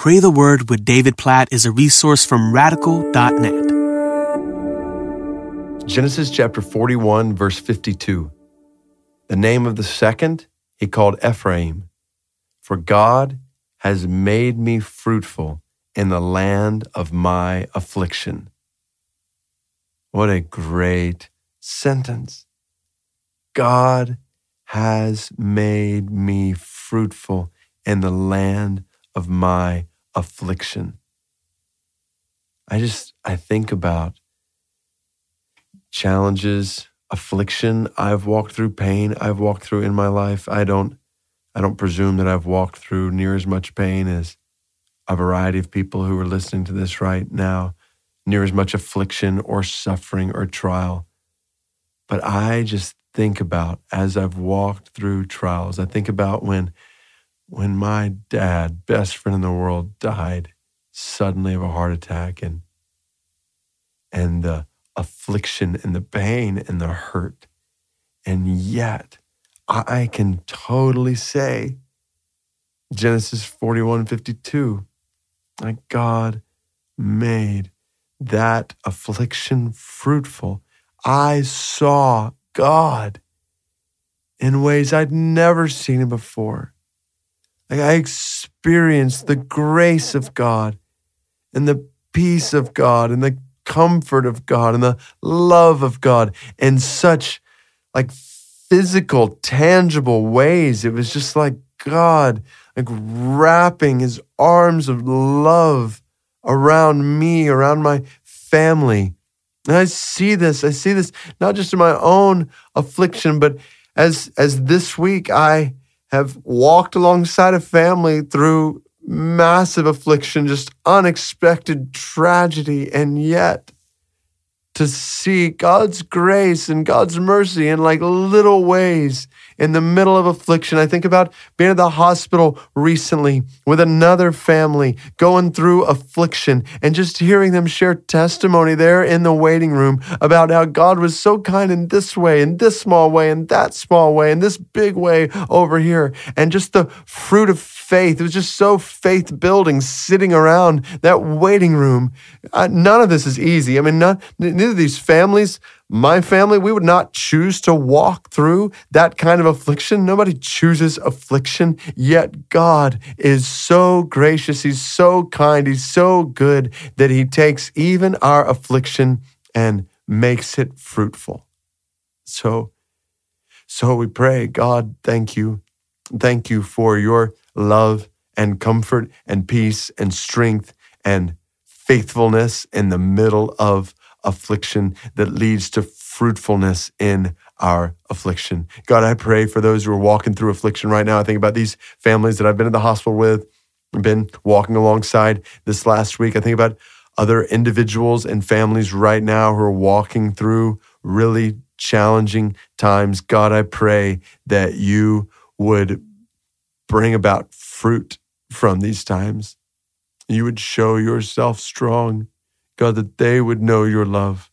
Pray the Word with David Platt is a resource from radical.net. Genesis chapter 41, verse 52. The name of the second he called Ephraim, for God has made me fruitful in the land of my affliction. What a great sentence. God has made me fruitful in the land of my affliction. I just, I think about challenges, affliction. I've walked through pain I've walked through in my life. I don't, I don't presume that I've walked through near as much pain as a variety of people who are listening to this right now, near as much affliction or suffering or trial. But I just think about as I've walked through trials, I think about when when my dad, best friend in the world, died suddenly of a heart attack and and the affliction and the pain and the hurt. And yet I can totally say Genesis 41 52, like God made that affliction fruitful. I saw God in ways I'd never seen him before. Like I experienced the grace of God and the peace of God and the comfort of God and the love of God in such like physical, tangible ways. It was just like God like wrapping his arms of love around me, around my family. And I see this, I see this not just in my own affliction, but as as this week I have walked alongside a family through massive affliction, just unexpected tragedy, and yet to see God's grace and God's mercy in like little ways in the middle of affliction. I think about being at the hospital recently with another family going through affliction and just hearing them share testimony there in the waiting room about how God was so kind in this way, in this small way, in that small way, in this big way over here. And just the fruit of faith. It was just so faith building sitting around that waiting room. Uh, none of this is easy. I mean, not, neither of these families my family, we would not choose to walk through that kind of affliction. Nobody chooses affliction, yet God is so gracious. He's so kind. He's so good that He takes even our affliction and makes it fruitful. So, so we pray, God, thank you. Thank you for your love and comfort and peace and strength and faithfulness in the middle of affliction that leads to fruitfulness in our affliction. God, I pray for those who are walking through affliction right now. I think about these families that I've been in the hospital with, been walking alongside this last week. I think about other individuals and families right now who are walking through really challenging times. God, I pray that you would bring about fruit from these times. You would show yourself strong God, that they would know your love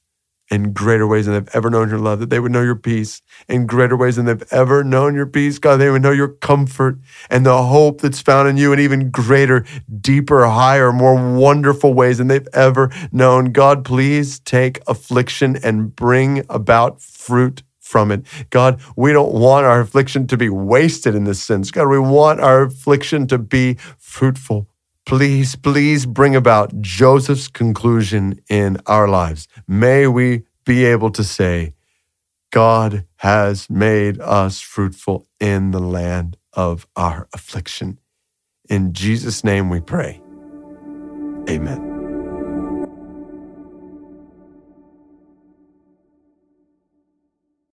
in greater ways than they've ever known your love, that they would know your peace in greater ways than they've ever known your peace. God, they would know your comfort and the hope that's found in you in even greater, deeper, higher, more wonderful ways than they've ever known. God, please take affliction and bring about fruit from it. God, we don't want our affliction to be wasted in this sense. God, we want our affliction to be fruitful. Please, please bring about Joseph's conclusion in our lives. May we be able to say, God has made us fruitful in the land of our affliction. In Jesus' name we pray. Amen.